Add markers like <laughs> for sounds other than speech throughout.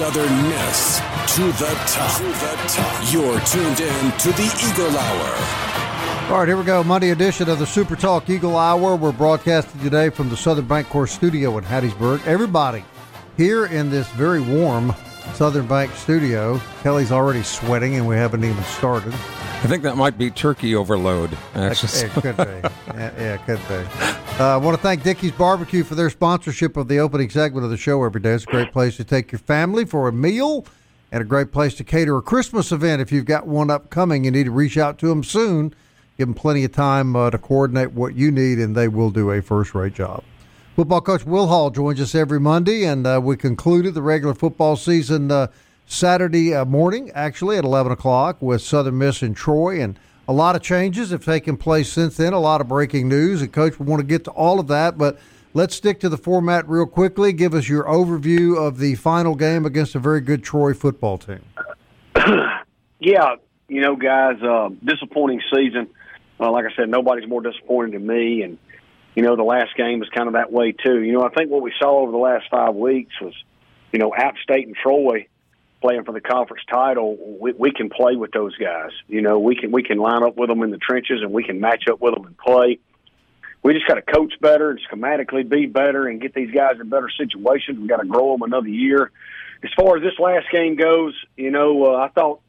Southern Miss to the top. To the top. You're tuned in to the Eagle Hour. All right, here we go. Monday edition of the Super Talk Eagle Hour. We're broadcasting today from the Southern Bank Bancorp studio in Hattiesburg. Everybody here in this very warm Southern Bank studio. Kelly's already sweating, and we haven't even started. I think that might be turkey overload. Actually. It could be. <laughs> yeah, yeah, it could be. Uh, I want to thank Dickey's Barbecue for their sponsorship of the opening segment of the show every day. It's a great place to take your family for a meal and a great place to cater a Christmas event. If you've got one upcoming, you need to reach out to them soon. Give them plenty of time uh, to coordinate what you need, and they will do a first rate job. Football coach Will Hall joins us every Monday, and uh, we concluded the regular football season uh, Saturday uh, morning, actually at 11 o'clock, with Southern Miss and Troy. And a lot of changes have taken place since then, a lot of breaking news. And, Coach, we want to get to all of that, but let's stick to the format real quickly. Give us your overview of the final game against a very good Troy football team. <clears throat> yeah, you know, guys, uh, disappointing season. Uh, like I said, nobody's more disappointed than me. And, you know, the last game was kind of that way, too. You know, I think what we saw over the last five weeks was, you know, App State and Troy playing for the conference title, we, we can play with those guys. You know, we can we can line up with them in the trenches and we can match up with them and play. We just got to coach better and schematically be better and get these guys in better situations. We got to grow them another year. As far as this last game goes, you know, uh, I thought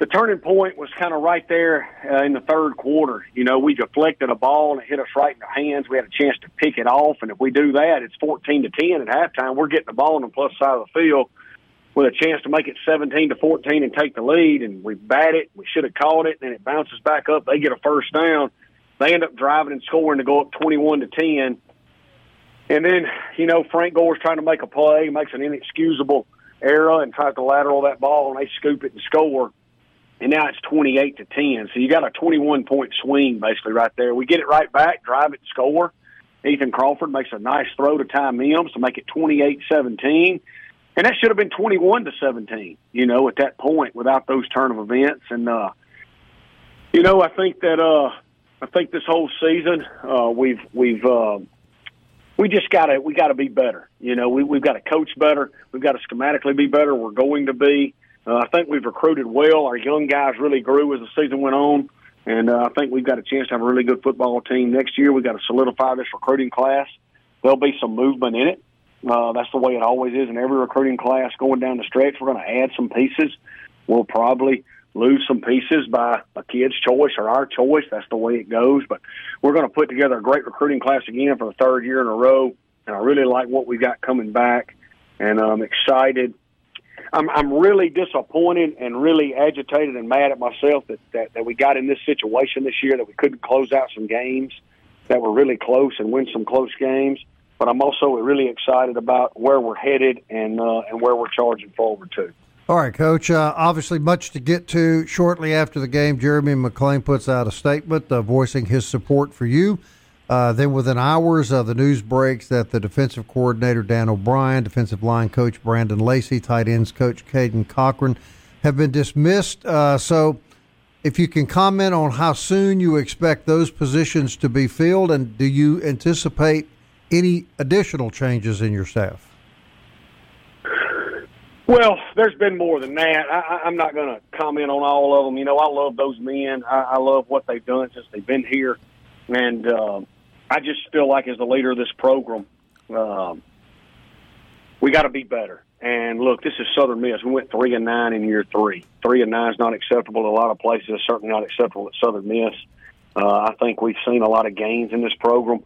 the turning point was kind of right there uh, in the third quarter. You know, we deflected a ball and it hit us right in the hands. We had a chance to pick it off, and if we do that, it's fourteen to ten at halftime. We're getting the ball on the plus side of the field with a chance to make it 17 to 14 and take the lead. And we bat it. We should have caught it. And it bounces back up. They get a first down. They end up driving and scoring to go up 21 to 10. And then, you know, Frank Gore's trying to make a play, makes an inexcusable error and tries to lateral that ball, and they scoop it and score. And now it's 28 to 10. So you got a 21 point swing basically right there. We get it right back, drive it, score. Ethan Crawford makes a nice throw to Ty Mims to make it 28 17 and that should have been 21 to 17, you know, at that point without those turn of events. And, uh, you know, I think that, uh, I think this whole season, uh, we've, we've, uh, we just gotta, we gotta be better. You know, we, we've got to coach better. We've got to schematically be better. We're going to be, uh, I think we've recruited well. Our young guys really grew as the season went on. And, uh, I think we've got a chance to have a really good football team next year. We've got to solidify this recruiting class. There'll be some movement in it. Uh, that's the way it always is in every recruiting class going down the stretch. We're going to add some pieces. We'll probably lose some pieces by a kid's choice or our choice. That's the way it goes. But we're going to put together a great recruiting class again for the third year in a row. And I really like what we got coming back. And I'm excited. I'm, I'm really disappointed and really agitated and mad at myself that, that, that we got in this situation this year, that we couldn't close out some games that were really close and win some close games but I'm also really excited about where we're headed and uh, and where we're charging forward to. All right, Coach. Uh, obviously, much to get to. Shortly after the game, Jeremy McClain puts out a statement uh, voicing his support for you. Uh, then, within hours, the news breaks that the defensive coordinator Dan O'Brien, defensive line coach Brandon Lacey, tight ends coach Caden Cochran have been dismissed. Uh, so, if you can comment on how soon you expect those positions to be filled, and do you anticipate any additional changes in your staff? Well, there's been more than that. I, I'm not going to comment on all of them. You know, I love those men. I, I love what they've done since they've been here, and uh, I just feel like as the leader of this program, um, we got to be better. And look, this is Southern Miss. We went three and nine in year three. Three and nine is not acceptable in a lot of places. It's certainly not acceptable at Southern Miss. Uh, I think we've seen a lot of gains in this program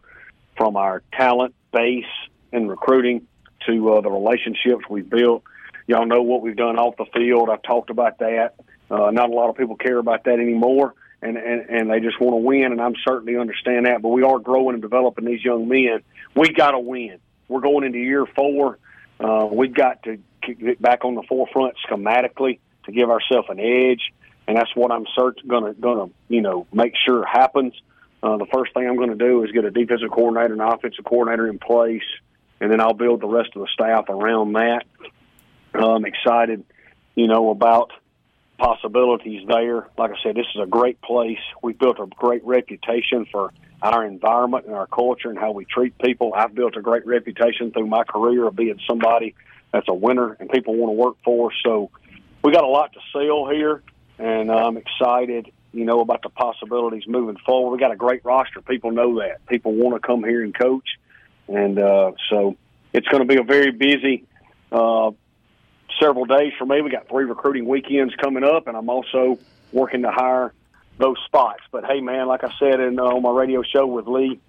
from our talent base and recruiting to uh, the relationships we've built. Y'all know what we've done off the field. I've talked about that. Uh, not a lot of people care about that anymore, and, and, and they just want to win, and I'm certainly understand that. But we are growing and developing these young men. We got to win. We're going into year four. Uh, we've got to get back on the forefront schematically to give ourselves an edge, and that's what I'm cert- gonna gonna you know make sure happens. Uh, the first thing I'm going to do is get a defensive coordinator and offensive coordinator in place, and then I'll build the rest of the staff around that. I'm excited, you know, about possibilities there. Like I said, this is a great place. We've built a great reputation for our environment and our culture and how we treat people. I've built a great reputation through my career of being somebody that's a winner and people want to work for. So we got a lot to sell here, and I'm excited, you know, about the possibilities moving forward. We got a great roster. People know that. People want to come here and coach, and uh, so it's going to be a very busy uh, several days for me. We got three recruiting weekends coming up, and I'm also working to hire those spots. But hey, man, like I said in uh, on my radio show with Lee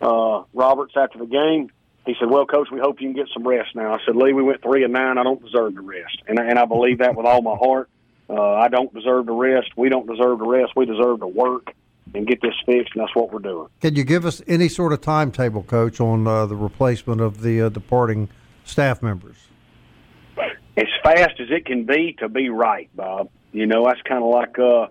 uh, Roberts after the game, he said, "Well, coach, we hope you can get some rest now." I said, "Lee, we went three and nine. I don't deserve the rest, and and I believe that with all my heart. Uh, I don't deserve the rest. We don't deserve the rest. We deserve to work." And get this fixed, and that's what we're doing. Can you give us any sort of timetable, Coach, on uh, the replacement of the uh, departing staff members? As fast as it can be to be right, Bob. You know, that's kind of like uh,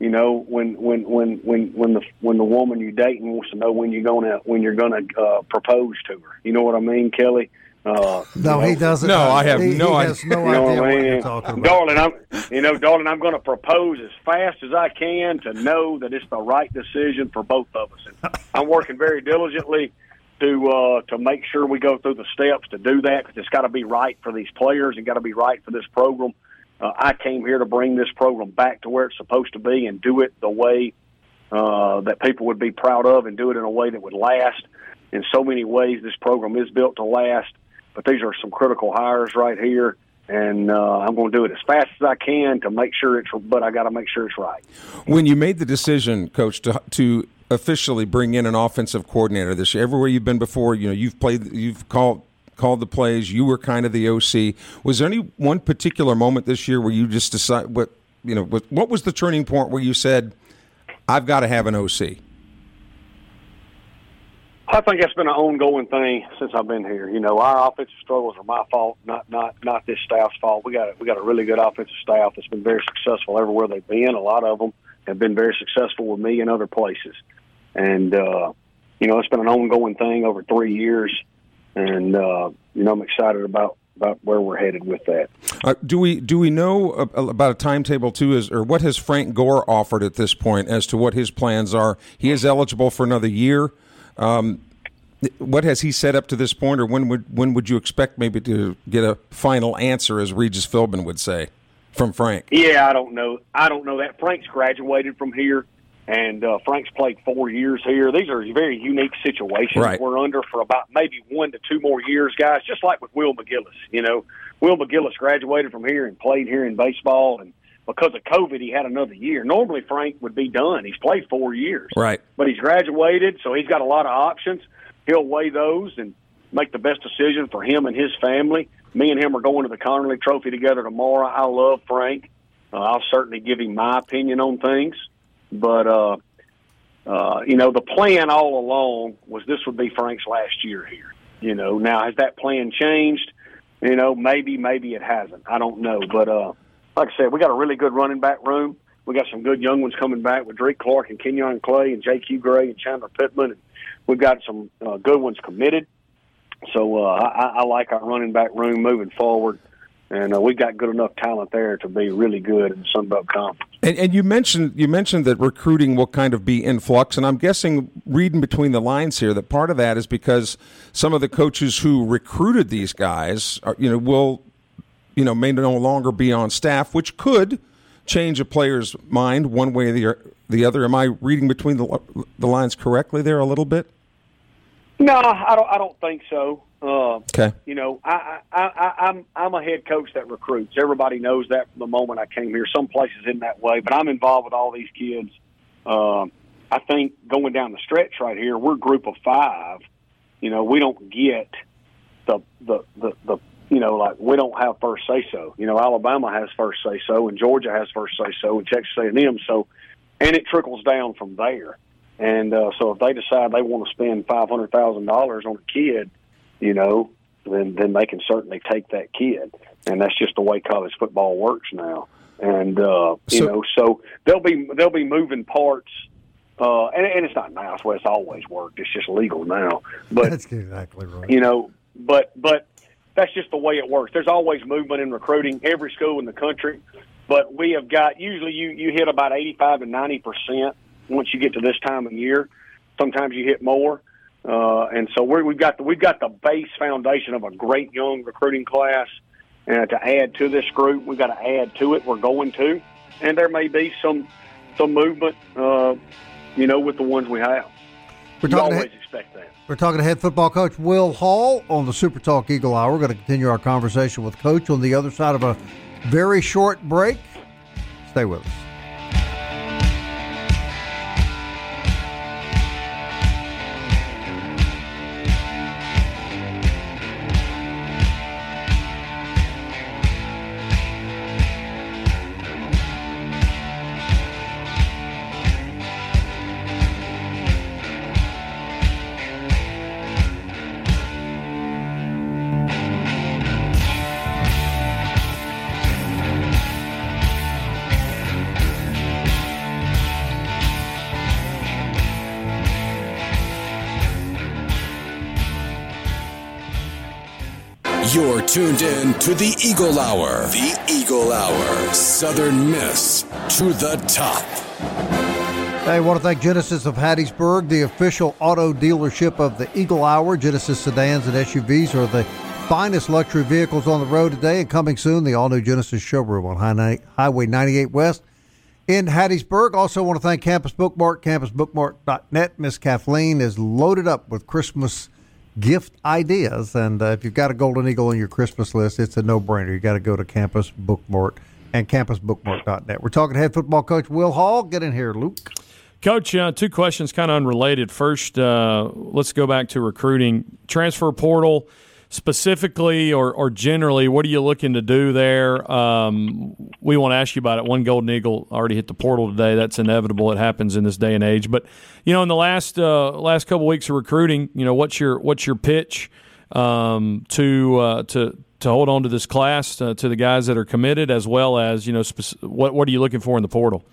you know, when when when when when the when the woman you're dating wants to know when you're gonna when you're gonna uh, propose to her. You know what I mean, Kelly? Uh, no, you know, he doesn't. No, I have he, no he idea. Has no you know what, I mean? you're talking about. Darling, I'm, you know, darling, I'm going to propose as fast as I can to know that it's the right decision for both of us. And I'm working very diligently to uh, to make sure we go through the steps to do that because it's got to be right for these players and got to be right for this program. Uh, I came here to bring this program back to where it's supposed to be and do it the way uh, that people would be proud of and do it in a way that would last. In so many ways, this program is built to last, but these are some critical hires right here. And uh, I'm going to do it as fast as I can to make sure it's, but I got to make sure it's right. When you made the decision, Coach, to, to officially bring in an offensive coordinator this year, everywhere you've been before, you know, you've played, you've called called the plays. You were kind of the OC. Was there any one particular moment this year where you just decide what you know? What, what was the turning point where you said, "I've got to have an OC"? I think that's been an ongoing thing since I've been here. You know, our offensive struggles are my fault, not not not this staff's fault. We got we got a really good offensive staff that's been very successful everywhere they've been. A lot of them have been very successful with me in other places, and uh, you know, it's been an ongoing thing over three years and uh, you know I'm excited about about where we're headed with that. Uh, do we do we know about a timetable too? Is or what has Frank Gore offered at this point as to what his plans are? He is eligible for another year. Um, what has he said up to this point, or when would when would you expect maybe to get a final answer, as Regis Philbin would say, from Frank? Yeah, I don't know. I don't know that Frank's graduated from here and uh, Frank's played four years here. These are very unique situations right. we're under for about maybe one to two more years, guys. Just like with Will McGillis, you know, Will McGillis graduated from here and played here in baseball, and because of COVID, he had another year. Normally, Frank would be done. He's played four years, right? But he's graduated, so he's got a lot of options. He'll weigh those and make the best decision for him and his family. Me and him are going to the Conerly Trophy together tomorrow. I love Frank. Uh, I'll certainly give him my opinion on things. But uh, uh, you know, the plan all along was this would be Frank's last year here. You know, now has that plan changed? You know, maybe, maybe it hasn't. I don't know. But uh, like I said, we got a really good running back room. We got some good young ones coming back with Drake Clark and Kenyon Clay and J.Q. Gray and Chandler Pittman. And we've got some uh, good ones committed. So uh, I, I like our running back room moving forward and uh, we got good enough talent there to be really good in Sun Belt Conference. And, and, you mentioned you mentioned that recruiting will kind of be in flux, and I'm guessing reading between the lines here that part of that is because some of the coaches who recruited these guys, are, you know, will you know may no longer be on staff, which could change a player's mind one way or the, the other. Am I reading between the, the lines correctly there a little bit? No, I don't. I don't think so. Uh, Okay. You know, I, I, I, I'm I'm a head coach that recruits. Everybody knows that from the moment I came here. Some places in that way, but I'm involved with all these kids. Um, I think going down the stretch right here, we're group of five. You know, we don't get the the the, the you know like we don't have first say so. You know, Alabama has first say so, and Georgia has first say so, and Texas A&M. So, and it trickles down from there. And uh, so, if they decide they want to spend five hundred thousand dollars on a kid, you know, then then they can certainly take that kid, and that's just the way college football works now. And uh, you So- know, so there'll be there'll be moving parts, uh, and, and it's not now. It's it's always worked. It's just legal now. But That's exactly right. you know, but but that's just the way it works. There's always movement in recruiting every school in the country, but we have got usually you you hit about 85 to 90 percent once you get to this time of year. Sometimes you hit more, uh, and so we're, we've got the, we've got the base foundation of a great young recruiting class. And to add to this group, we've got to add to it. We're going to, and there may be some some movement, uh, you know, with the ones we have. We're talking, to, always head- expect that. we're talking to head football coach Will Hall on the Super Talk Eagle Hour. We're going to continue our conversation with Coach on the other side of a very short break. Stay with us. You're tuned in to the Eagle Hour. The Eagle Hour. Southern Miss to the top. Hey, I want to thank Genesis of Hattiesburg, the official auto dealership of the Eagle Hour. Genesis sedans and SUVs are the finest luxury vehicles on the road today, and coming soon, the all-new Genesis showroom on Highway 98 West in Hattiesburg. Also, want to thank Campus Bookmark, campusbookmark.net. Miss Kathleen is loaded up with Christmas gift ideas, and uh, if you've got a Golden Eagle on your Christmas list, it's a no-brainer. You got to go to Campus Bookmark and campusbookmark.net. We're talking head football coach Will Hall. Get in here, Luke. Coach, uh, two questions kind of unrelated. First, uh, let's go back to recruiting. Transfer portal specifically or, or generally, what are you looking to do there? Um, we want to ask you about it. One Golden Eagle already hit the portal today. That's inevitable. It happens in this day and age. But you know, in the last uh, last couple weeks of recruiting, you know, what's your what's your pitch um, to uh, to to hold on to this class uh, to the guys that are committed, as well as you know, what what are you looking for in the portal?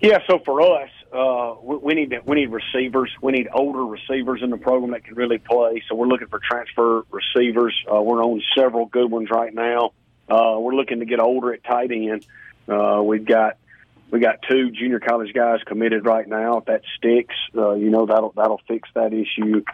Yeah, so for us, uh, we, need we need receivers. We need older receivers in the program that can really play. So we're looking for transfer receivers. Uh, we're on several good ones right now. Uh, we're looking to get older at tight end. Uh, we've got we got two junior college guys committed right now. If that sticks, uh, you know that'll that'll fix that issue.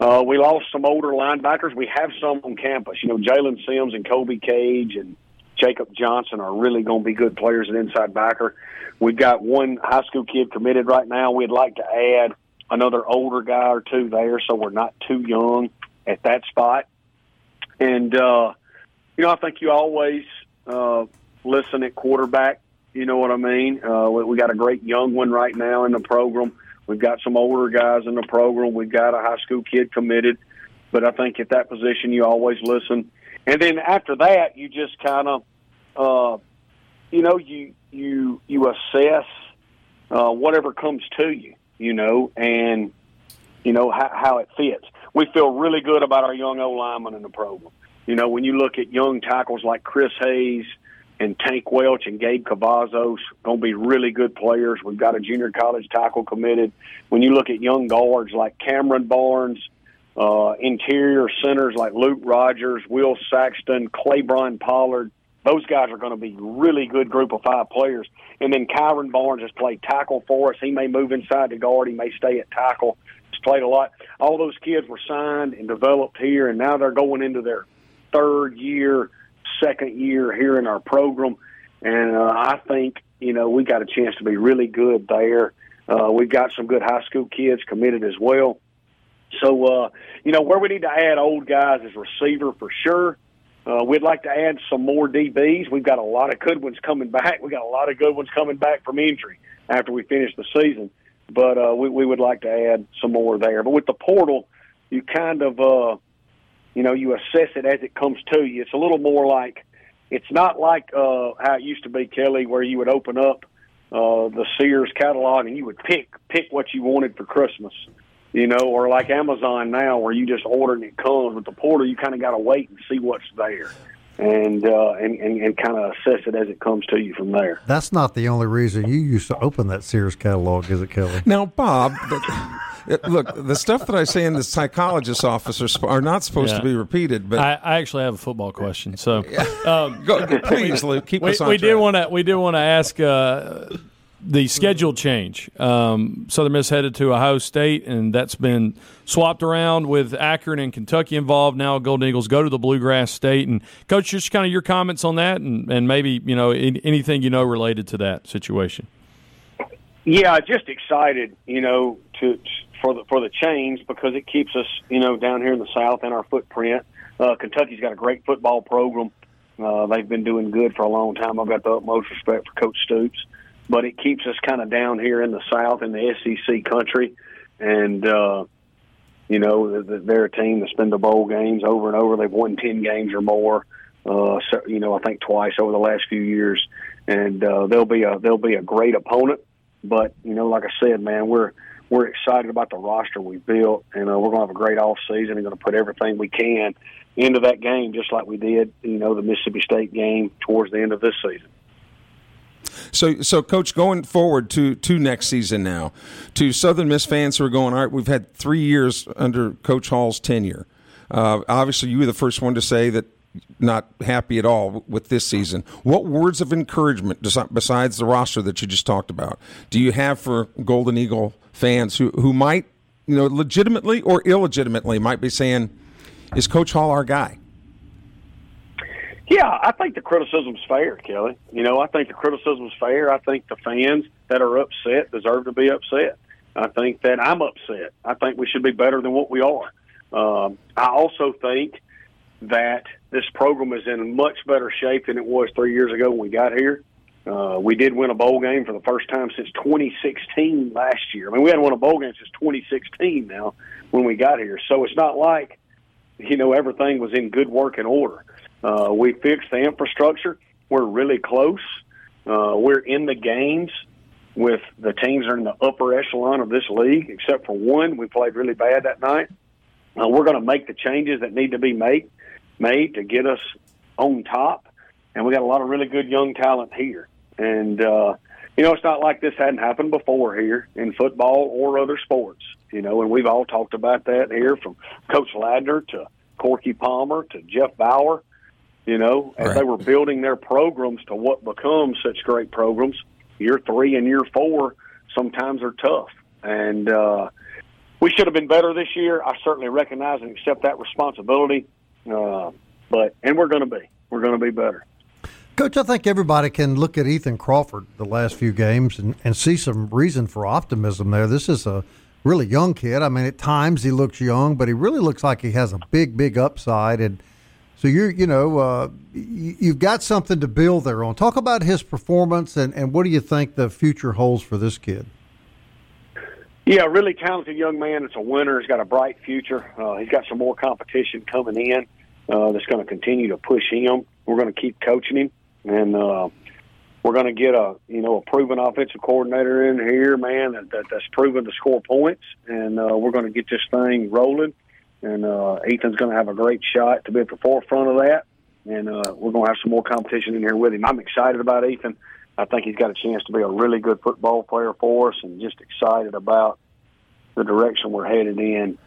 Uh, we lost some older linebackers. We have some on campus. You know, Jalen Sims and Kobe Cage and Jacob Johnson are really going to be good players at inside backer. We've got one high school kid committed right now. We'd like to add another older guy or two there, so we're not too young at that spot. And uh, you know, I think you always uh, listen at quarterback. You know what I mean? Uh, we, we got a great young one right now in the program. We've got some older guys in the program. We've got a high school kid committed. But I think at that position, you always listen. And then after that, you just kind of, uh, you know, you you you assess uh, whatever comes to you, you know, and you know how, how it fits. We feel really good about our young O linemen in the program. You know, when you look at young tackles like Chris Hayes and Tank Welch and Gabe Cavazos, going to be really good players. We've got a junior college tackle committed. When you look at young guards like Cameron Barnes, uh, interior centers like Luke Rogers, Will Saxton, Claybron Pollard, those guys are going to be really good group of five players. And then Kyron Barnes has played tackle for us. He may move inside to guard. He may stay at tackle. He's played a lot. All those kids were signed and developed here, and now they're going into their third year, second year here in our program. And uh, I think, you know, we got a chance to be really good there. Uh, we've got some good high school kids committed as well. So, uh, you know, where we need to add old guys is receiver for sure. Uh, we'd like to add some more DBs. We've got a lot of good ones coming back. We got a lot of good ones coming back from injury after we finish the season. But uh, we, we would like to add some more there. But with the portal, you kind of, uh, you know, you assess it as it comes to you. It's a little more like, it's not like uh, how it used to be, Kelly, where you would open up uh, the Sears catalog and you would pick pick what you wanted for Christmas you know, or like Amazon now, where you just order and it comes. With the portal, you kind of got to wait and see what's there, and uh, and and, and kind of assess it as it comes to you from there. That's not the only reason you used to open that Sears catalog, is it, Kelly? Now, Bob. The, <laughs> look, the stuff that I say in the psychologist's office are, are not supposed yeah. to be repeated. But I, I, actually have a football question. So, um, <laughs> Go, please, Luke, keep we, us on We track. did want to. We did want to ask. Uh, the schedule change. Um, Southern Miss headed to Ohio State, and that's been swapped around with Akron and Kentucky involved. Now Golden Eagles go to the Bluegrass State. And coach, just kind of your comments on that, and, and maybe you know anything you know related to that situation. Yeah, just excited, you know, to for the for the change because it keeps us, you know, down here in the South in our footprint. Uh, Kentucky's got a great football program. Uh, they've been doing good for a long time. I've got the utmost respect for Coach Stoops but it keeps us kind of down here in the South in the SEC country, and uh, you know they're a team that's been to bowl games over and over. They've won ten games or more. Uh, you know, I think twice over the last few years, and uh, they'll be a they'll be a great opponent. But you know, like I said, man, we're we're excited about the roster we built, and uh, we're going to have a great off season and going to put everything we can into that game, just like we did, you know, the Mississippi State game towards the end of this season. So, so coach, going forward to to next season now, to Southern Miss fans who are going, all right, we've had three years under Coach Hall's tenure. Uh, obviously, you were the first one to say that not happy at all with this season. What words of encouragement, besides the roster that you just talked about, do you have for Golden Eagle fans who who might, you know, legitimately or illegitimately might be saying, "Is Coach Hall our guy?" Yeah, I think the criticism's fair, Kelly. You know, I think the criticism's fair. I think the fans that are upset deserve to be upset. I think that I'm upset. I think we should be better than what we are. Um, I also think that this program is in much better shape than it was three years ago when we got here. Uh, we did win a bowl game for the first time since 2016 last year. I mean, we hadn't won a bowl game since 2016 now when we got here. So it's not like, you know, everything was in good working order. Uh, we fixed the infrastructure. We're really close. Uh, we're in the games with the teams that are in the upper echelon of this league, except for one. We played really bad that night. Uh, we're going to make the changes that need to be made made to get us on top, and we got a lot of really good young talent here. And uh, you know, it's not like this hadn't happened before here in football or other sports. You know, and we've all talked about that here, from Coach Ladner to Corky Palmer to Jeff Bower you know, as they were building their programs to what becomes such great programs. Year three and year four sometimes are tough, and uh, we should have been better this year. I certainly recognize and accept that responsibility, uh, but and we're going to be, we're going to be better. Coach, I think everybody can look at Ethan Crawford the last few games and, and see some reason for optimism there. This is a really young kid. I mean, at times he looks young, but he really looks like he has a big, big upside. And so you're, you know, uh, you've got something to build there on. Talk about his performance and, and what do you think the future holds for this kid? Yeah, really talented young man. It's a winner. He's got a bright future. Uh, he's got some more competition coming in uh, that's going to continue to push him. We're going to keep coaching him, and uh, we're going to get a you know a proven offensive coordinator in here, man, that, that that's proven to score points, and uh, we're going to get this thing rolling and uh, Ethan's going to have a great shot to be at the forefront of that. And uh, we're going to have some more competition in here with him. I'm excited about Ethan. I think he's got a chance to be a really good football player for us, and just excited about the direction we're headed in.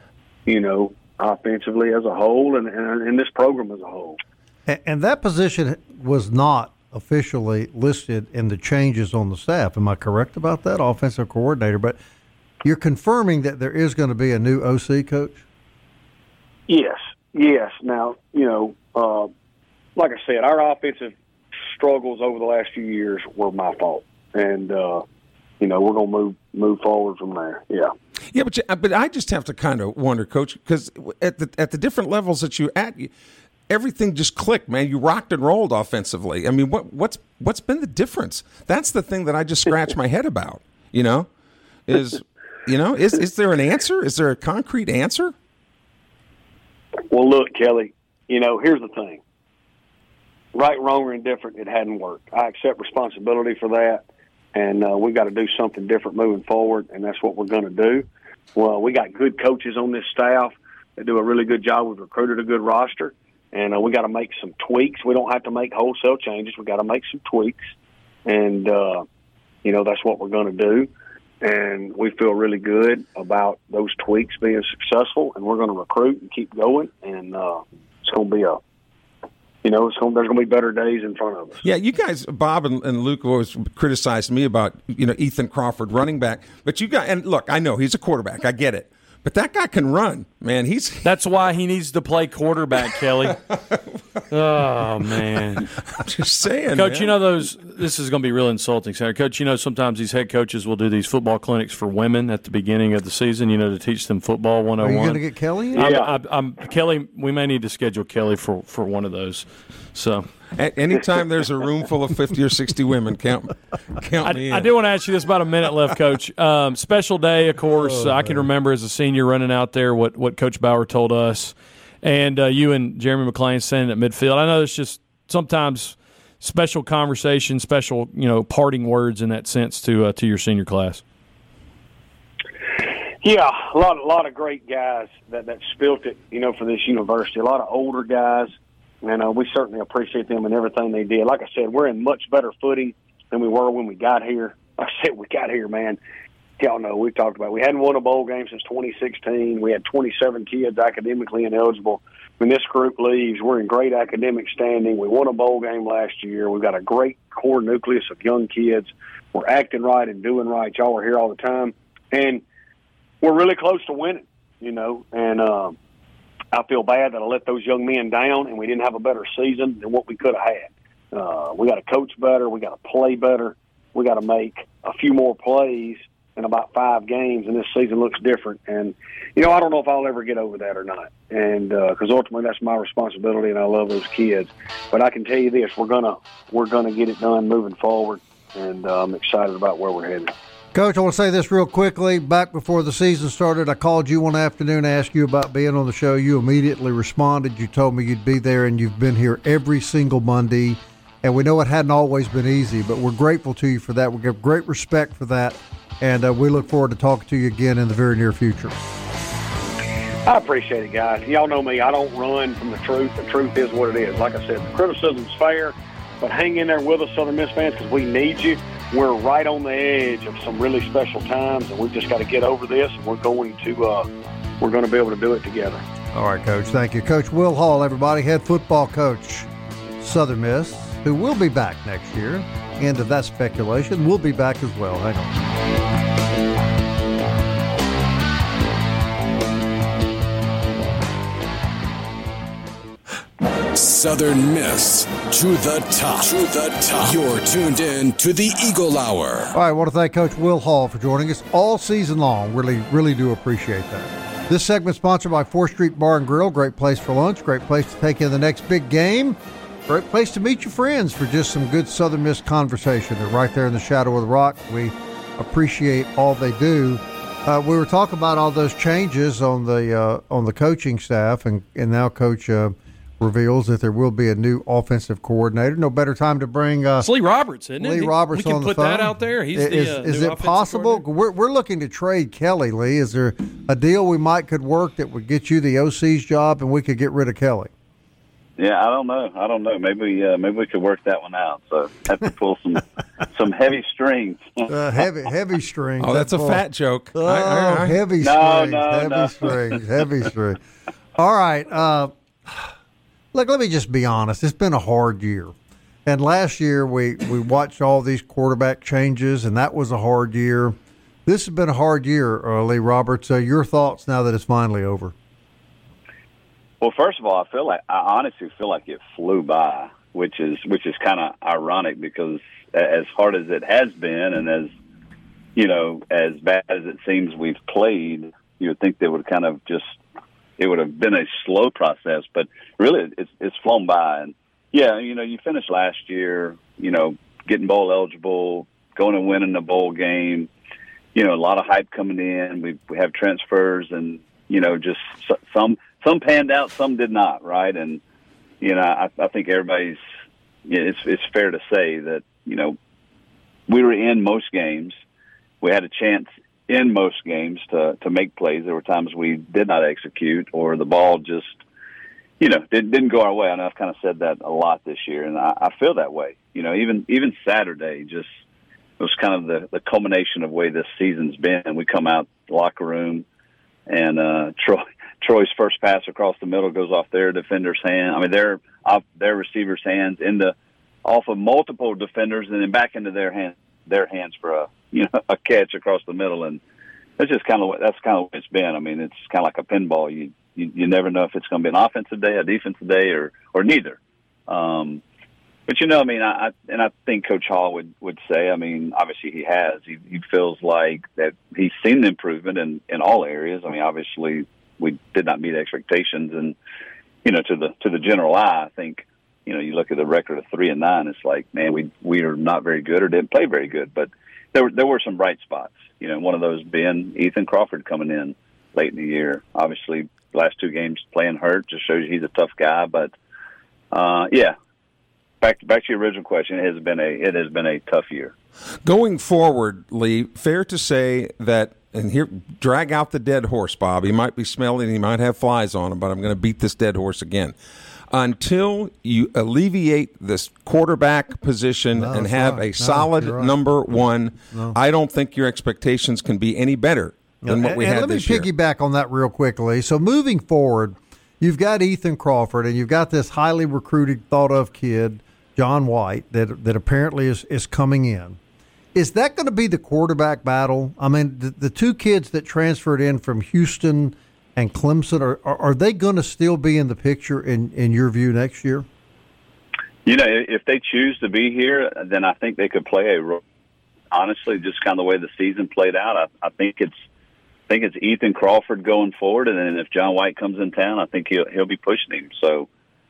You know, offensively as a whole, and, and, this program as a whole. And, and that position was not officially listed in the changes on the staff. Am I correct about that, offensive coordinator? But you're confirming that there is going to be a new OC coach. Yes, yes. Now, you know, uh, like I said, our offensive struggles over the last few years were my fault, and uh, you know we're going to move move forward from there. Yeah. Yeah, but you, but I just have to kind of wonder, Coach, because at the at the different levels that you at, everything just clicked, man. You rocked and rolled offensively. I mean, what what's what's been the difference? That's the thing that I just scratch my head about. You know, is you know is is there an answer? Is there a concrete answer? Well, look, Kelly. You know, here's the thing. Right, wrong, or indifferent, it hadn't worked. I accept responsibility for that, and uh, we got to do something different moving forward, and that's what we're going to do. Well, we got good coaches on this staff that do a really good job. We've recruited a good roster, and uh, we got to make some tweaks. We don't have to make wholesale changes. We got to make some tweaks, and uh, you know that's what we're going to do. And we feel really good about those tweaks being successful, and we're going to recruit and keep going. And uh, it's going to be a you know, there's going to be better days in front of us. Yeah, you guys, Bob and, and Luke, always criticized me about you know Ethan Crawford, running back. But you got and look, I know he's a quarterback. I get it. But that guy can run, man. He's <laughs> That's why he needs to play quarterback, Kelly. <laughs> oh man. I'm just saying, Coach, man. you know those. This is going to be real insulting, Senator. Coach, you know sometimes these head coaches will do these football clinics for women at the beginning of the season. You know to teach them football one Are you going to get Kelly? In? I'm, Yeah. I'm, I'm Kelly. We may need to schedule Kelly for for one of those. So A- anytime there's a room full of fifty or sixty women, count count I, me in. I do want to ask you this about a minute left, Coach. Um, special day, of course. Oh, I can remember as a senior running out there what what Coach Bower told us, and uh, you and Jeremy McClain standing at midfield. I know it's just sometimes special conversation, special you know parting words in that sense to uh, to your senior class. Yeah, a lot, a lot of great guys that that spilt it, you know, for this university. A lot of older guys, and uh, we certainly appreciate them and everything they did. Like I said, we're in much better footing than we were when we got here. Like <laughs> I said, we got here, man. Y'all know we talked about. It. We hadn't won a bowl game since 2016. We had 27 kids academically ineligible. When this group leaves, we're in great academic standing. We won a bowl game last year. We've got a great core nucleus of young kids. We're acting right and doing right. Y'all are here all the time, and we're really close to winning, you know, and um, I feel bad that I let those young men down and we didn't have a better season than what we could have had. Uh, we got to coach better. We got to play better. We got to make a few more plays in about five games, and this season looks different. And you know, I don't know if I'll ever get over that or not. And because ultimately, that's my responsibility, and I love those kids. But I can tell you this: we're gonna we're gonna get it done moving forward, and uh, I'm excited about where we're headed. Coach, I want to say this real quickly. Back before the season started, I called you one afternoon to ask you about being on the show. You immediately responded. You told me you'd be there, and you've been here every single Monday. And we know it hadn't always been easy, but we're grateful to you for that. We have great respect for that, and uh, we look forward to talking to you again in the very near future. I appreciate it, guys. Y'all know me. I don't run from the truth. The truth is what it is. Like I said, the criticism's fair, but hang in there with us, Southern Miss fans, because we need you. We're right on the edge of some really special times, and we've just got to get over this. And we're going to uh, we're going to be able to do it together. All right, Coach. Thank you. Coach Will Hall, everybody, head football coach, Southern Miss, who will be back next year. End of that speculation. We'll be back as well. Hang on. Southern Miss to the top. To the top. You're tuned in to the Eagle Hour. All right, I want to thank Coach Will Hall for joining us all season long. Really, really do appreciate that. This segment sponsored by 4th Street Bar and Grill. Great place for lunch, great place to take in the next big game, great place to meet your friends for just some good Southern Miss conversation. They're right there in the shadow of the rock. We appreciate all they do. Uh, we were talking about all those changes on the uh, on the coaching staff, and, and now Coach uh, reveals that there will be a new offensive coordinator. No better time to bring uh, It's Lee Roberts, isn't it? Lee He- Roberts We can put phone. that out there. He's the, uh, is new it possible? We're, we're looking to trade Kelly. Lee, is there a deal we might could work that would get you the OC's job, and we could get rid of Kelly? Yeah, I don't know. I don't know. Maybe uh, maybe we could work that one out. So have to pull some <laughs> some heavy strings. Uh, heavy heavy strings. Oh, that's a all. fat joke. Oh, I- I- I- heavy No, strings, no, heavy no. strings, heavy strings. All right. Look, let me just be honest. It's been a hard year. And last year we, we watched all these quarterback changes, and that was a hard year. This has been a hard year, uh, Lee Roberts. Uh, your thoughts now that it's finally over? Well, first of all, I feel like I honestly feel like it flew by, which is which is kind of ironic because as hard as it has been, and as you know, as bad as it seems we've played, you would think they would kind of just it would have been a slow process, but really it's it's flown by. And yeah, you know, you finished last year, you know, getting bowl eligible, going and winning the bowl game. You know, a lot of hype coming in. We we have transfers, and you know, just some some panned out, some did not, right? And you know, I, I think everybody's. It's it's fair to say that you know we were in most games. We had a chance in most games to to make plays. There were times we did not execute, or the ball just, you know, didn't didn't go our way. I know I've kind of said that a lot this year, and I, I feel that way. You know, even even Saturday, just was kind of the the culmination of the way this season's been. We come out locker room, and uh, Troy <laughs> Troy's first pass across the middle goes off their defender's hand. I mean, their off their receiver's hands into off of multiple defenders, and then back into their hands their hands for a <laughs> you know a catch across the middle, and that's just kind of that's kind of what it's been. I mean, it's kind of like a pinball. You you, you never know if it's going to be an offensive day, a defensive day, or or neither. Um, but you know, I mean, I, I and I think Coach Hall would would say, I mean, obviously he has. He, he feels like that he's seen the improvement in in all areas. I mean, obviously we did not meet expectations, and you know, to the to the general eye, I think you know, you look at the record of three and nine, it's like, man, we we are not very good or didn't play very good. But there were there were some bright spots. You know, one of those being Ethan Crawford coming in late in the year. Obviously, last two games playing hurt just shows you he's a tough guy. But uh, yeah, back to, back to your original question, it has been a it has been a tough year. Going forward, Lee, fair to say that and here drag out the dead horse, Bob. He might be smelling, he might have flies on him, but I'm going to beat this dead horse again until you alleviate this quarterback position No, and have right. a solid right. number one, No. I don't think your expectations can be any better than what we and had let me this year. piggyback on that real quickly. So moving forward, you've got Ethan Crawford, and you've got this highly recruited, thought of kid, John White, that that apparently is is coming in. Is that going to be the quarterback battle? I mean, the, the two kids that transferred in from Houston and Clemson are are, they going to still be in the picture in in your view next year? You know, if they choose to be here, then I think they could play a role. Honestly, just kind of the way the season played out, I, I think it's I think it's Ethan Crawford going forward, and then if John White comes in town, I think he'll he'll be pushing him. So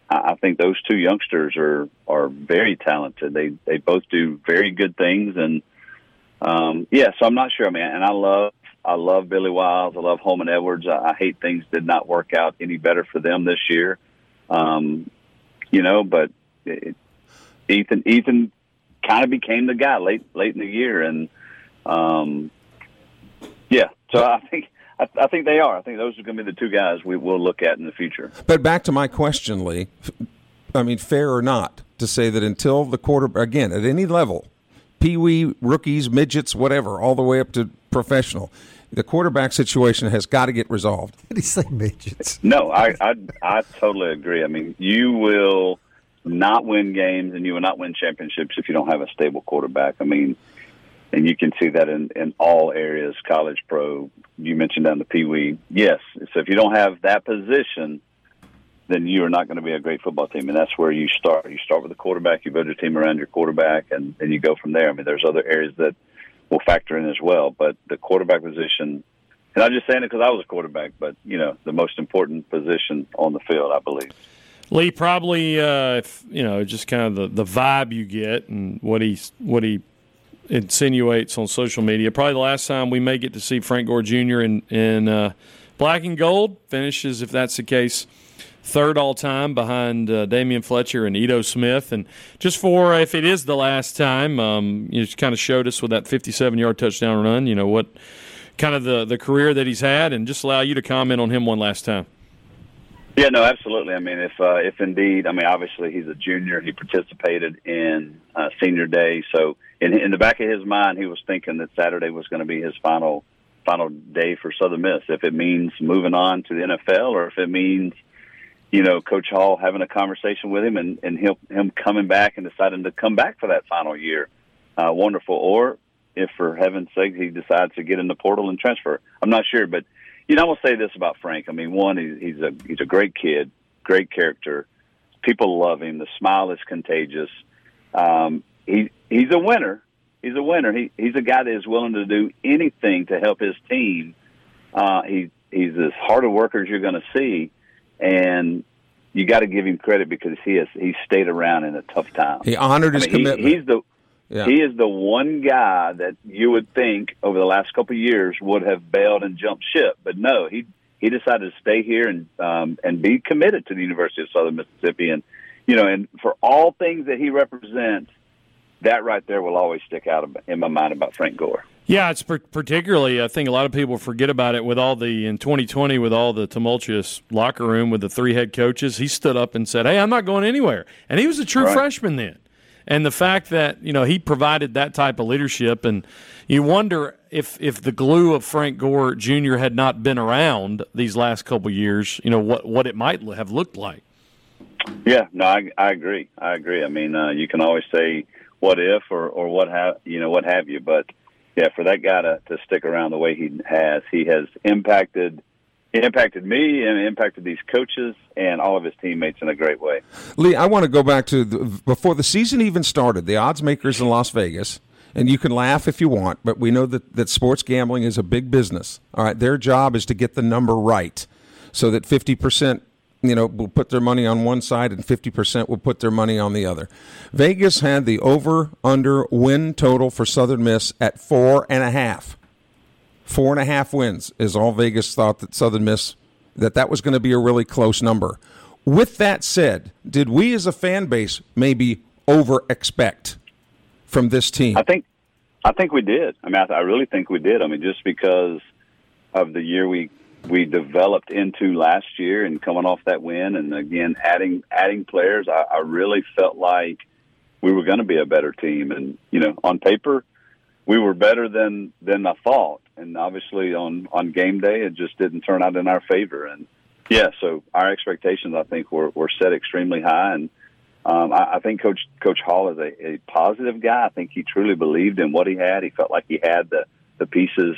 I I think those two youngsters are are very talented. They they both do very good things, and um, yeah. So I'm not sure. I mean, and I love I love Billy Wiles. I love Holman Edwards. I, I hate things did not work out any better for them this year. Um, you know, but it, Ethan Ethan kind of became the guy late late in the year, and um, yeah. So I think I, I think they are. I think those are going to be the two guys we will look at in the future. But back to my question, Lee. I mean, fair or not to say that until the quarter again at any level, pee wee, rookies, midgets, whatever, all the way up to professional, the quarterback situation has got to get resolved. Did he say midgets? No, I, I I totally agree. I mean, you will not win games and you will not win championships if you don't have a stable quarterback. I mean, and you can see that in in all areas, college, pro. You mentioned down the Pee Wee. Yes, so if you don't have that position, then you are not going to be a great football team, and that's where you start. You start with the quarterback. You build your team around your quarterback, and and you go from there. I mean, there's other areas that will factor in as well, but the quarterback position and I'm just saying it because I was a quarterback, but you know, the most important position on the field, I believe. Lee, probably, uh, if, you know, just kind of the, the vibe you get and what he what he insinuates on social media. Probably the last time we may get to see Frank Gore Jr. in in uh, black and gold finishes, if that's the case, third all time behind uh, Damion Fletcher and Ito Smith. And just for if it is the last time, um, you just kind of showed us with that 57 yard touchdown run. You know what kind of the the career that he's had, and just allow you to comment on him one last time. Yeah, no, absolutely. I mean, if uh, if indeed, I mean, obviously he's a junior. He participated in uh, senior day, so in in the back of his mind, he was thinking that Saturday was going to be his final final day for Southern Miss. If it means moving on to the NFL, or if it means you know Coach Hall having a conversation with him and and him him coming back and deciding to come back for that final year, uh, wonderful. Or if for heaven's sake he decides to get in the portal and transfer, I'm not sure, but you know, I will say this about Frank. I mean, one, he's, a he's a great kid, great character. People love him. The smile is contagious. Um, he he's a winner, He's a winner. He he's a guy that is willing to do anything to help his team. Uh, he he's as hard a worker as you're going to see, and you got to give him credit because he has he stayed around in a tough time. He honored his I mean, commitment. He, he's the Yeah. he is the one guy that you would think over the last couple of years would have bailed and jumped ship, but no, he he decided to stay here and um, and be committed to the University of Southern Mississippi, and you know, and for all things that he represents, that right there will always stick out in my mind about Frank Gore. Yeah, it's particularly. I think a lot of people forget about it with all the in 2020 with all the tumultuous locker room with the three head coaches. He stood up and said, "Hey, I'm not going anywhere," and he was a true Right. freshman then. And the fact that you know he provided that type of leadership, and you wonder if if the glue of Frank Gore Jr. had not been around these last couple years, you know what what it might have looked like. Yeah, no, I, I agree. I agree. I mean, uh, you can always say what if or or what have you know what have you, but yeah, for that guy to, to stick around the way he has, he has impacted impacted me and impacted these coaches and all of his teammates in a great way. Lee, I want to go back to the, before the season even started. The odds makers in Las Vegas, and you can laugh if you want, but we know that, that sports gambling is a big business. All right, their job is to get the number right, so that fifty percent, you know, will put their money on one side and fifty percent will put their money on the other. Vegas had the over under win total for Southern Miss at four and a half. Four and a half wins is all Vegas thought that Southern Miss that that was going to be a really close number. With that said, did we as a fan base maybe over expect from this team? I think I think we did. I mean, I, I really think we did. I mean, just because of the year we we developed into last year and coming off that win, and again adding adding players, I, I really felt like we were going to be a better team. And you know, on paper, we were better than than I thought. And obviously, on on game day, it just didn't turn out in our favor. And yeah, so our expectations, I think, were were set extremely high. And um, I, I think Coach Coach Hall is a, a positive guy. I think he truly believed in what he had. He felt like he had the the pieces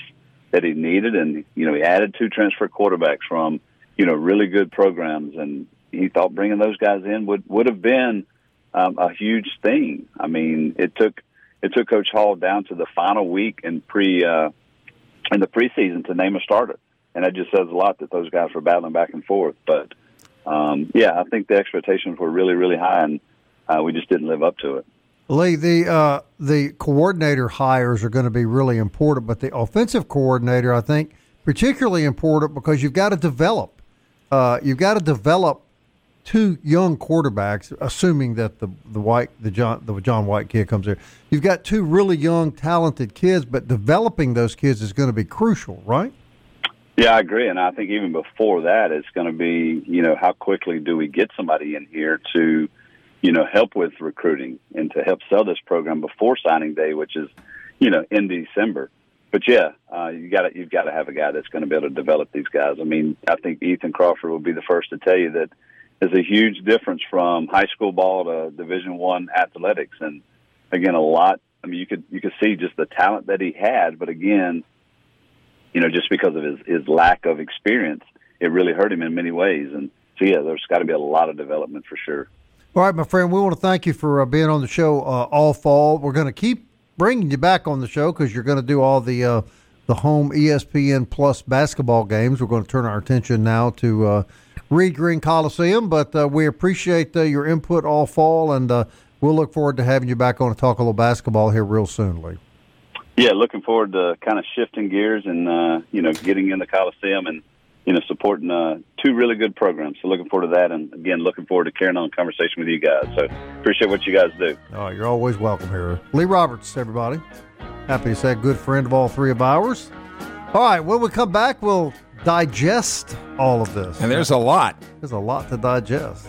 that he needed, and you know, he added two transfer quarterbacks from you know really good programs, and he thought bringing those guys in would would have been um, a huge thing. I mean, it took it took Coach Hall down to the final week in pre uh, in the preseason to name a starter, and that just says a lot that those guys were battling back and forth. But um, yeah, I think the expectations were really really high, and uh, we just didn't live up to it. Lee, the uh, the coordinator hires are going to be really important, but the offensive coordinator, I think, particularly important because you've got to develop. Uh, you've got to develop two young quarterbacks, assuming that the the white the John the John White kid comes here. You've got two really young, talented kids, but developing those kids is going to be crucial, right? Yeah, I agree, and I think even before that, it's going to be you know how quickly do we get somebody in here to you know help with recruiting and to help sell this program before signing day, which is you know in December. But yeah, uh, you got you've got to have a guy that's going to be able to develop these guys. I mean, I think Ethan Crawford will be the first to tell you that there's a huge difference from high school ball to Division One athletics, and again, a lot. I mean, you could you could see just the talent that he had, but again, you know, just because of his his lack of experience, it really hurt him in many ways. And so, yeah, there's got to be a lot of development for sure. All right, my friend, we want to thank you for uh, being on the show uh, all fall. We're going to keep bringing you back on the show because you're going to do all the uh, the home ESPN Plus basketball games. We're going to turn our attention now to uh, Reed Green Coliseum, but uh, we appreciate uh, your input all fall, and uh, we'll look forward to having you back on to talk a little basketball here real soon, Lee. Yeah, looking forward to kind of shifting gears and uh, you know getting in the Coliseum and you know supporting uh, two really good programs. So looking forward to that, and again looking forward to carrying on conversation with you guys. So appreciate what you guys do. Oh, you're always welcome here. Lee Roberts, everybody. Happy to say a good friend of all three of ours. All right, when we come back, we'll digest all of this. and there's a lot. There's a lot to digest.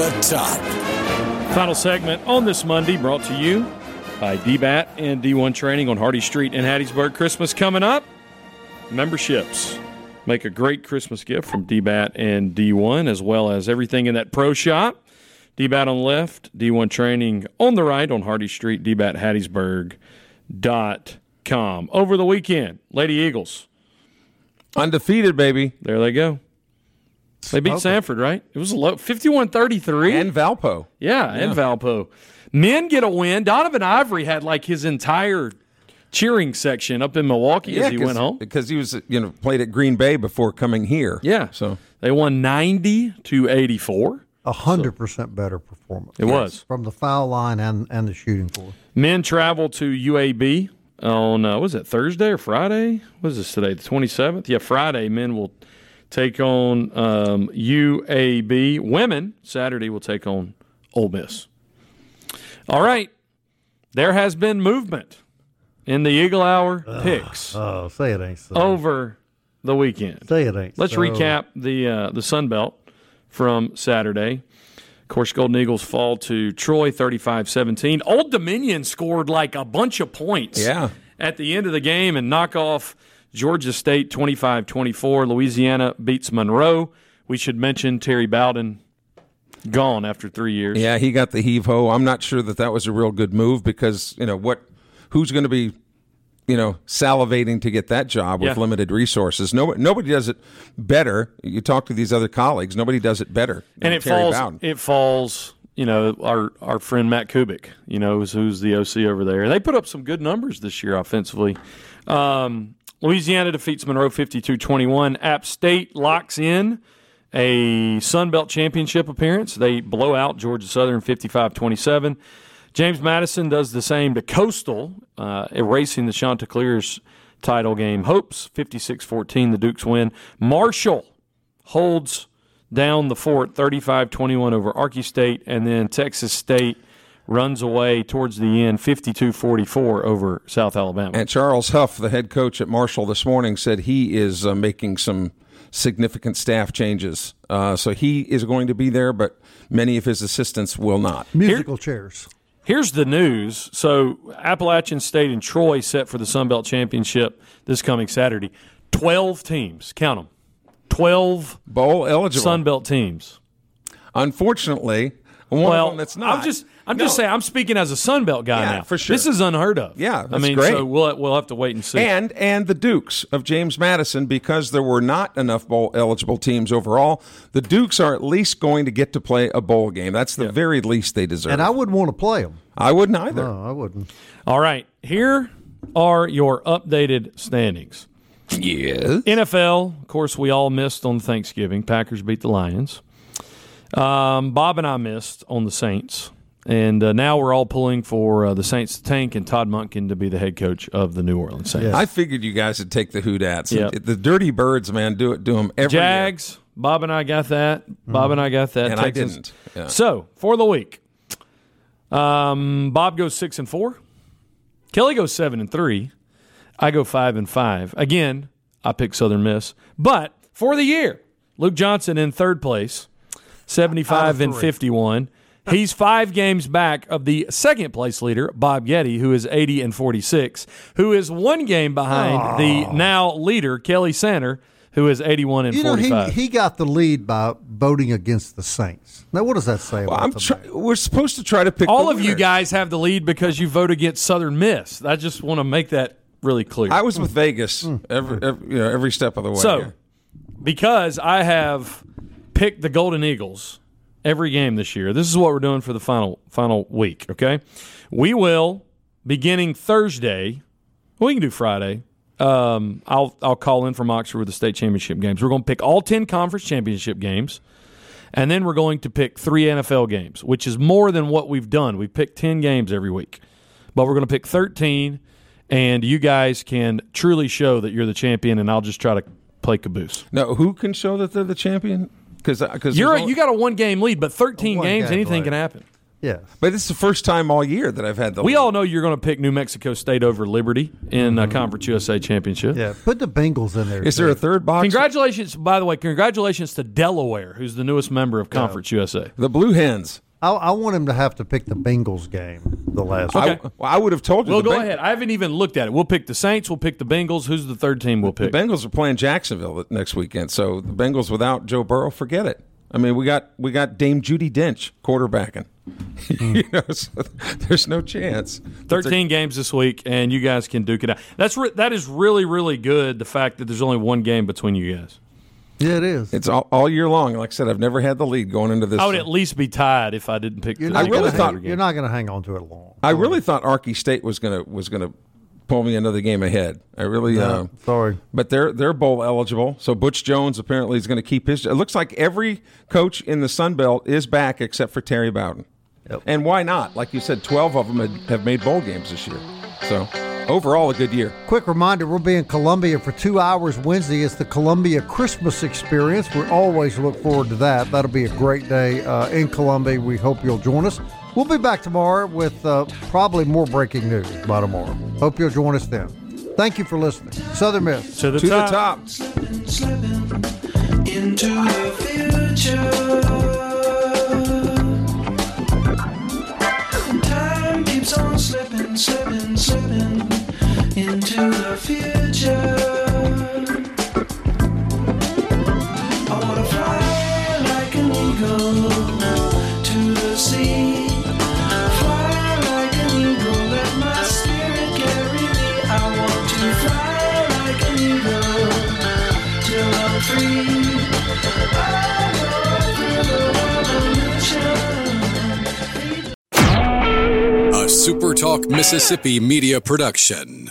The top. Final segment on this Monday brought to you by DBAT and D1 Training on Hardy Street in Hattiesburg. Christmas coming up. Memberships make a great Christmas gift from DBAT and D1, as well as everything in that pro shop. DBAT on the left, D1 Training on the right on Hardy Street, DBATHattiesburg.com. Over the weekend, Lady Eagles. Undefeated, baby. There they go. They beat Samford, right? It was a low 51-33. And Valpo. Yeah, and Valpo. Men get a win. Donovan Ivory had like his entire cheering section up in Milwaukee as he went home. Because he was, you know, played at Green Bay before coming here. Yeah. So They won 90 to 84. A hundred percent better performance. It was. from the foul line and and the shooting floor. Men travel to UAB on, uh, was it Thursday or Friday? What is this today? The 27th? Yeah, Friday. Men will take on um, UAB. Women, Saturday, will take on Ole Miss. All right. There has been movement in the Eagle Hour picks Oh, say it ain't so. over the weekend. say it ain't. So. Let's so. recap the uh, the Sun Belt from Saturday. Of course, Golden Eagles fall to Troy 35-17. Old Dominion scored like a bunch of points Yeah. at the end of the game and knock off Georgia State 25-24. Louisiana beats Monroe. We should mention Terry Bowden gone after three years. Yeah, he got the heave ho. I'm not sure that that was a real good move because you know what, who's going to be, you know, salivating to get that job with Yeah. limited resources. Nobody, nobody does it better. You talk to these other colleagues. Nobody does it better. Than and it Terry falls. Bowden. It falls. You know, our our friend Matt Kubik. You know, who's, who's the OC over there. They put up some good numbers this year offensively. Um, Louisiana defeats Monroe 52-21. App State locks in a Sun Belt championship appearance. They blow out Georgia Southern 55-27. James Madison does the same to Coastal, uh, erasing the Chanticleer's title game hopes. 56-14, the Dukes win. Marshall holds down the fort 35-21 over Arky State, and then Texas State runs away towards the end 52-44 over South Alabama. And Charles Huff, the head coach at Marshall this morning, said he is uh, making some significant staff changes. Uh, so he is going to be there, but many of his assistants will not. musical chairs. Here's the news. So Appalachian State and Troy set for the Sun Belt Championship this coming Saturday. 12 teams, count them. 12 Bowl eligible. Sun Belt teams. Unfortunately, one well, of them that's not. I'm just I'm No. just saying I'm speaking as a Sun Belt guy Yeah, now. for sure. This is unheard of. Yeah, I mean, great. so we'll we'll have to wait and see. and and the Dukes of James Madison because there were not enough bowl eligible teams overall. The Dukes are at least going to get to play a bowl game. That's the very least they deserve. And I wouldn't want to play them. I wouldn't either. No, I wouldn't. All right, here are your updated standings. Yes. NFL, of course, we all missed on Thanksgiving. Packers beat the Lions. Um, Bob and I missed on the Saints. And uh, now we're all pulling for uh, the Saints to tank and Todd Monken to be the head coach of the New Orleans Saints. Yeah. I figured you guys would take the Hoodats. Yeah. The Dirty Birds, man, do it. Do them every year. Jags, Bob and I got that. Bob and I got that. And I didn't. Yeah. So for the week, um, Bob goes six and four. Kelly goes seven and three. I go five and five. Again, I pick Southern Miss. But for the year, Luke Johnson in third place, seventy-five and fifty-one. He's five games back of the second place leader, Bob Getty, who is 80 and 46, who is one game behind the now leader, Kelly Sander, who is 81 and You know, 45. he, he got the lead by voting against the Saints. Now, what does that say Well, about I'm try- we're supposed to try to pick All the of you guys have the lead because you vote against Southern Miss. I just want to make that really clear. I was with Vegas hmm. every, every, you know, every step of the way. so, here. because I have picked the Golden Eagles every game this year, this is what we're doing for the final final week. Okay, we will beginning Thursday. We can do Friday. Um, I'll I'll call in from Oxford with the state championship games. We're going to pick all ten conference championship games. And then we're going to pick three NFL games, which is more than what we've done. We've picked 10 games every week, but we're going to pick 13, and you guys can truly show that you're the champion, and I'll just try to play caboose. Now, who can show that they're the champion? Because because You're a, you got a one game lead, but 13 games, game anything lead. can happen. Yeah, But it's the first time all year that I've had the. We lead. all know you're going to pick New Mexico State over Liberty in uh, Conference USA championship. Yeah. Put the Bengals in there. Is there a third box? Congratulations, by the way, congratulations to Delaware, who's the newest member of Conference USA. The Blue Hens. I, I want him to have to pick the Bengals game, the last I, Okay. well, I would have told you. Well, go Beng- ahead. I haven't even looked at it. We'll pick the Saints. We'll pick the Bengals. Who's the third team we'll pick? The? Bengals are playing Jacksonville next weekend, so the Bengals without Joe Burrow, forget it. I mean, we got we got Dame Judy Dench quarterbacking. <laughs> you know, so <laughs> there's no chance. 13 games this week, and you guys can duke it out. That's re- that is really really good. The fact that there's only one game between you guys. Yeah, it is. It's all, all year long. Like I said, I've never had the lead going into this. I would at least be tied if I didn't pick. You're the not I really gonna thought- hang, you're not going to hang on to it long. I really thought Arky State was gonna was gonna pull me another game ahead. I really. No, uh, sorry. But they're they're bowl eligible. So Butch Jones apparently is going to keep his. It looks like every coach in the Sun Belt is back except for Terry Bowden. Yep. And why not? Like you said, twelve of them had, have made bowl games this year. So overall, a good year. Quick reminder we'll be in Columbia for two hours Wednesday. It's the Columbia Christmas experience. We always look forward to that. That'll be a great day uh, in Columbia. We hope you'll join us. We'll be back tomorrow with uh, probably more breaking news by tomorrow. Hope you'll join us then. Thank you for listening. Southern Miss. to the To the top. top. slipping into the future. Into the future. I wanna fly like an eagle to the sea. Fly like an eagle, let my spirit carry me. I want to fly like an eagle till I'm free. I go through the revolution. A SuperTalk Mississippi media production.